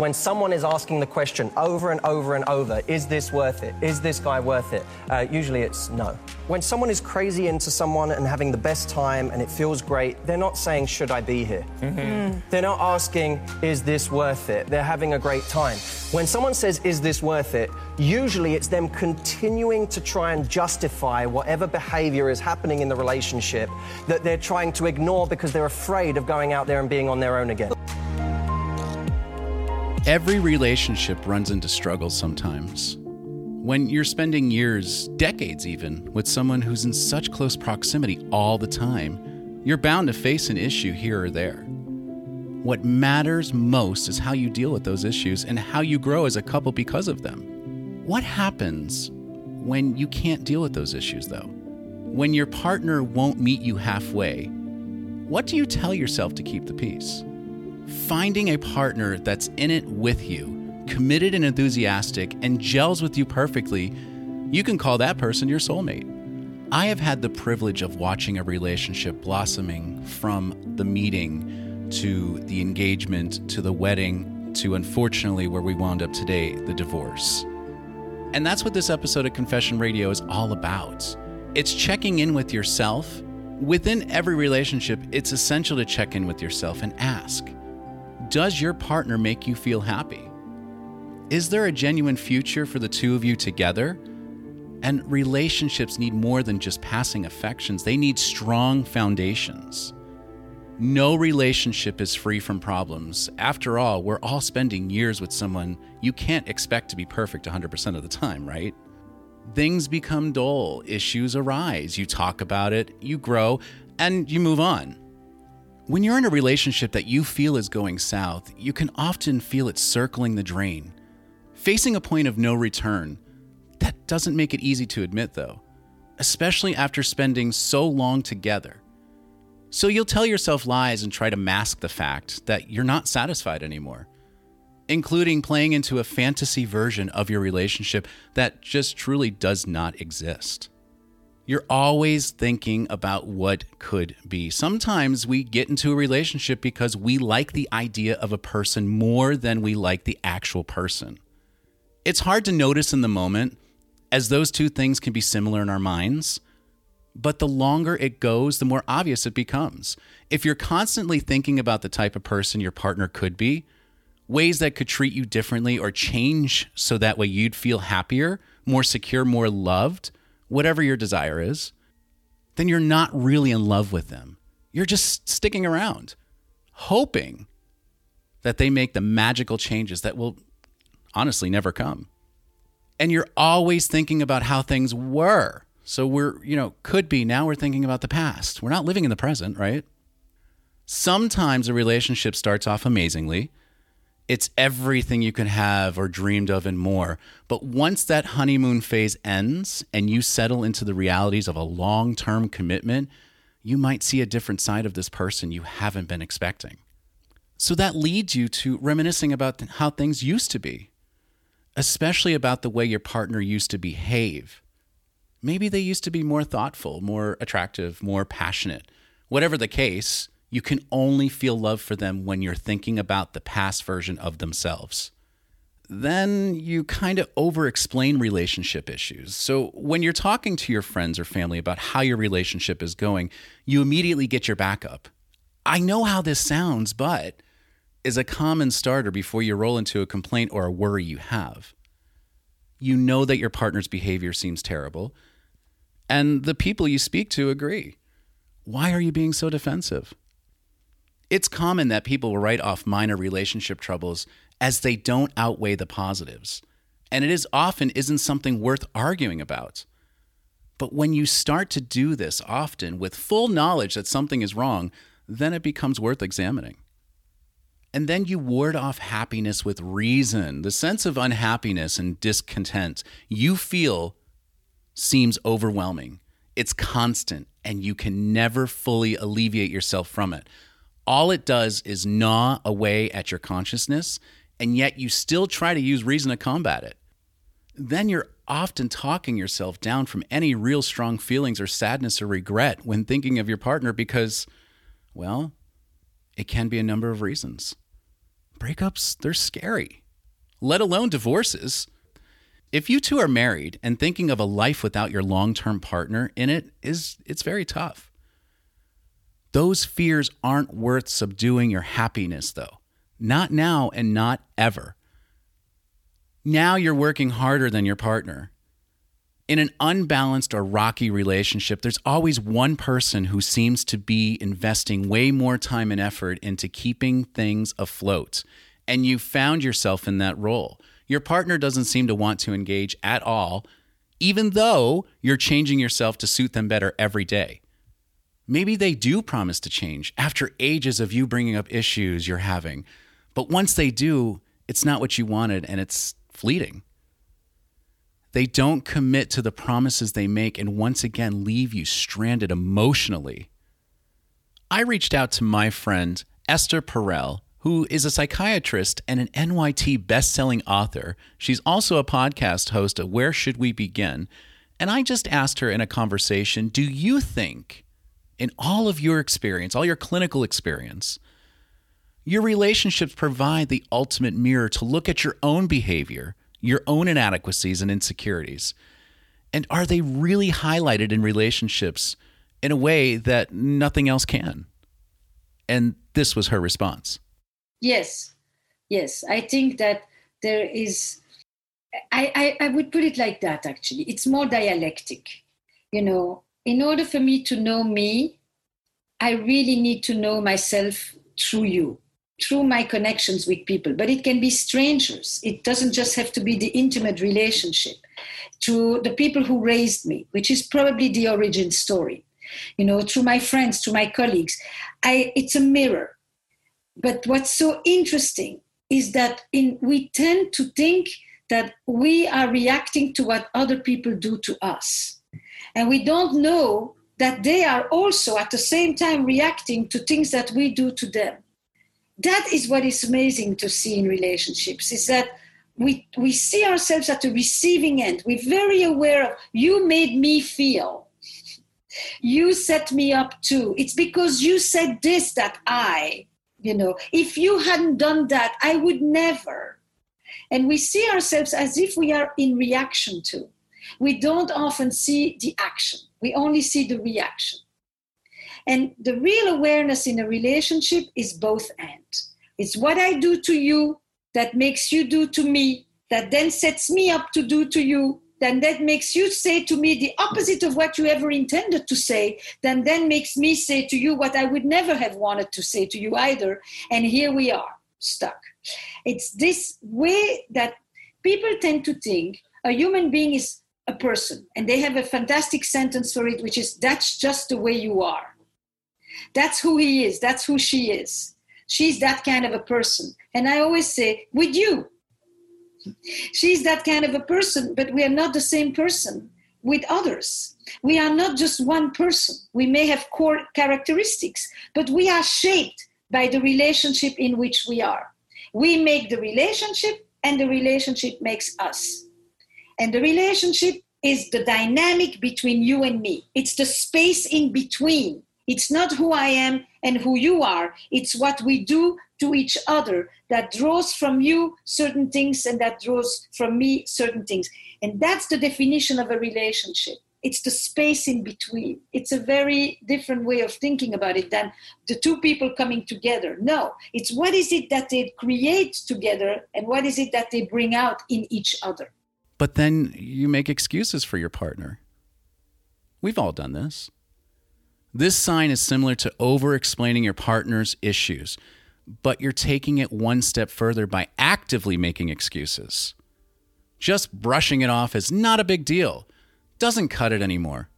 When someone is asking the question over and over and over, is this worth it? Is this guy worth it? Uh, usually it's no. When someone is crazy into someone and having the best time and it feels great, they're not saying, should I be here? They're not asking, is this worth it? They're having a great time. When someone says, is this worth it? Usually it's them continuing to try and justify whatever behavior is happening in the relationship that they're trying to ignore because they're afraid of going out there and being on their own again. Every relationship runs into struggles sometimes. When you're spending years, decades even, with someone who's in such close proximity all the time, you're bound to face an issue here or there. What matters most is how you deal with those issues and how you grow as a couple because of them. What happens when you can't deal with those issues, though? When your partner won't meet you halfway, what do you tell yourself to keep the peace? Finding a partner that's in it with you, committed and enthusiastic, and gels with you perfectly, you can call that person your soulmate. I have had the privilege of watching a relationship blossoming from the meeting to the engagement to the wedding to unfortunately where we wound up today, the divorce. And that's what this episode of Confession Radio is all about. It's checking in with yourself. Within every relationship, it's essential to check in with yourself and ask Does your partner make you feel happy? Is there a genuine future for the two of you together? And relationships need more than just passing affections, they need strong foundations. No relationship is free from problems. After all, we're all spending years with someone you can't expect to be perfect 100% of the time, right? Things become dull, issues arise, you talk about it, you grow, and you move on. When you're in a relationship that you feel is going south, you can often feel it circling the drain, facing a point of no return. That doesn't make it easy to admit, though, especially after spending so long together. So you'll tell yourself lies and try to mask the fact that you're not satisfied anymore, including playing into a fantasy version of your relationship that just truly does not exist. You're always thinking about what could be. Sometimes we get into a relationship because we like the idea of a person more than we like the actual person. It's hard to notice in the moment, as those two things can be similar in our minds. But the longer it goes, the more obvious it becomes. If you're constantly thinking about the type of person your partner could be, ways that could treat you differently or change so that way you'd feel happier, more secure, more loved, whatever your desire is, then you're not really in love with them. You're just sticking around, hoping that they make the magical changes that will honestly never come. And you're always thinking about how things were. So we're, you know, could be. Now we're thinking about the past. We're not living in the present, right? Sometimes a relationship starts off amazingly. It's everything you could have or dreamed of and more. But once that honeymoon phase ends and you settle into the realities of a long term commitment, you might see a different side of this person you haven't been expecting. So that leads you to reminiscing about how things used to be, especially about the way your partner used to behave. Maybe they used to be more thoughtful, more attractive, more passionate. Whatever the case, you can only feel love for them when you're thinking about the past version of themselves. Then you kind of over explain relationship issues. So when you're talking to your friends or family about how your relationship is going, you immediately get your back up. I know how this sounds, but is a common starter before you roll into a complaint or a worry you have. You know that your partner's behavior seems terrible, and the people you speak to agree. Why are you being so defensive? It's common that people will write off minor relationship troubles as they don't outweigh the positives. And it is often isn't something worth arguing about. But when you start to do this often with full knowledge that something is wrong, then it becomes worth examining. And then you ward off happiness with reason. The sense of unhappiness and discontent you feel seems overwhelming. It's constant, and you can never fully alleviate yourself from it. All it does is gnaw away at your consciousness, and yet you still try to use reason to combat it. Then you're often talking yourself down from any real strong feelings or sadness or regret when thinking of your partner because, well, it can be a number of reasons. breakups, they're scary, let alone divorces. If you two are married and thinking of a life without your long-term partner in it is it's very tough. Those fears aren't worth subduing your happiness though. Not now and not ever. Now you're working harder than your partner. In an unbalanced or rocky relationship, there's always one person who seems to be investing way more time and effort into keeping things afloat. And you found yourself in that role. Your partner doesn't seem to want to engage at all, even though you're changing yourself to suit them better every day. Maybe they do promise to change after ages of you bringing up issues you're having. But once they do, it's not what you wanted and it's fleeting. They don't commit to the promises they make and once again leave you stranded emotionally. I reached out to my friend Esther Perel, who is a psychiatrist and an NYT best-selling author. She's also a podcast host of Where Should We Begin? And I just asked her in a conversation, do you think in all of your experience, all your clinical experience, your relationships provide the ultimate mirror to look at your own behavior your own inadequacies and insecurities? And are they really highlighted in relationships in a way that nothing else can? And this was her response. Yes, yes. I think that there is, I, I, I would put it like that actually. It's more dialectic. You know, in order for me to know me, I really need to know myself through you through my connections with people, but it can be strangers. It doesn't just have to be the intimate relationship to the people who raised me, which is probably the origin story. You know, through my friends, through my colleagues. I, it's a mirror. But what's so interesting is that in, we tend to think that we are reacting to what other people do to us. And we don't know that they are also at the same time reacting to things that we do to them. That is what is amazing to see in relationships is that we we see ourselves at the receiving end. We're very aware of you made me feel. You set me up too. It's because you said this that i you know if you hadn't done that i would never. And we see ourselves as if we are in reaction to we don't often see the action we only see the reaction and the real awareness in a relationship is both and. It's what I do to you that makes you do to me, that then sets me up to do to you, then that makes you say to me the opposite of what you ever intended to say, then then makes me say to you what I would never have wanted to say to you either. And here we are, stuck. It's this way that people tend to think a human being is a person, and they have a fantastic sentence for it, which is that's just the way you are. That's who he is. That's who she is. She's that kind of a person. And I always say, with you. She's that kind of a person, but we are not the same person with others. We are not just one person. We may have core characteristics, but we are shaped by the relationship in which we are. We make the relationship, and the relationship makes us. And the relationship is the dynamic between you and me, it's the space in between it's not who I am and who you are. It's what we do to each other that draws from you certain things and that draws from me certain things. And that's the definition of a relationship. It's the space in between. It's a very different way of thinking about it than the two people coming together. No, it's what is it that they create together and what is it that they bring out in each other. But then you make excuses for your partner. We've all done this. This sign is similar to over explaining your partner's issues, but you're taking it one step further by actively making excuses. Just brushing it off as not a big deal doesn't cut it anymore.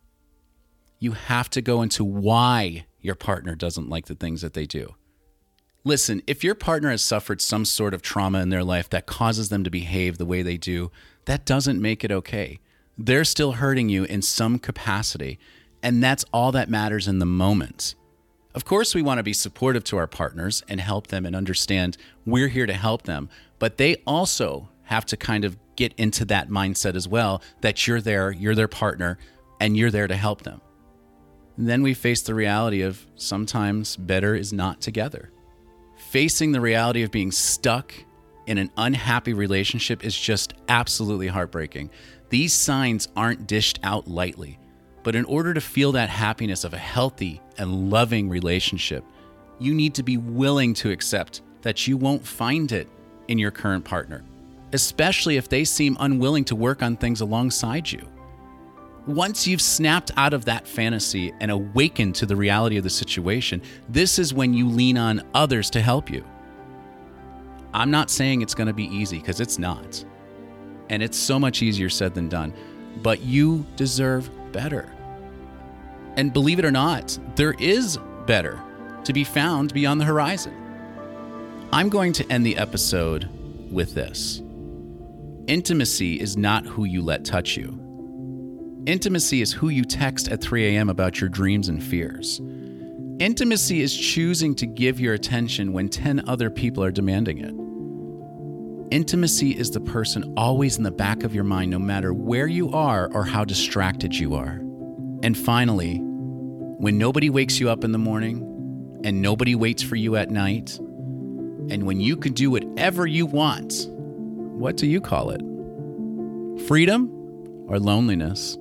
You have to go into why your partner doesn't like the things that they do. Listen, if your partner has suffered some sort of trauma in their life that causes them to behave the way they do, that doesn't make it okay. They're still hurting you in some capacity, and that's all that matters in the moment. Of course, we want to be supportive to our partners and help them and understand we're here to help them, but they also have to kind of get into that mindset as well that you're there, you're their partner, and you're there to help them. And then we face the reality of sometimes better is not together. Facing the reality of being stuck in an unhappy relationship is just absolutely heartbreaking. These signs aren't dished out lightly. But in order to feel that happiness of a healthy and loving relationship, you need to be willing to accept that you won't find it in your current partner, especially if they seem unwilling to work on things alongside you. Once you've snapped out of that fantasy and awakened to the reality of the situation, this is when you lean on others to help you. I'm not saying it's going to be easy because it's not. And it's so much easier said than done. But you deserve better. And believe it or not, there is better to be found beyond the horizon. I'm going to end the episode with this Intimacy is not who you let touch you. Intimacy is who you text at 3 a.m. about your dreams and fears. Intimacy is choosing to give your attention when 10 other people are demanding it. Intimacy is the person always in the back of your mind, no matter where you are or how distracted you are. And finally, when nobody wakes you up in the morning and nobody waits for you at night, and when you can do whatever you want, what do you call it? Freedom or loneliness?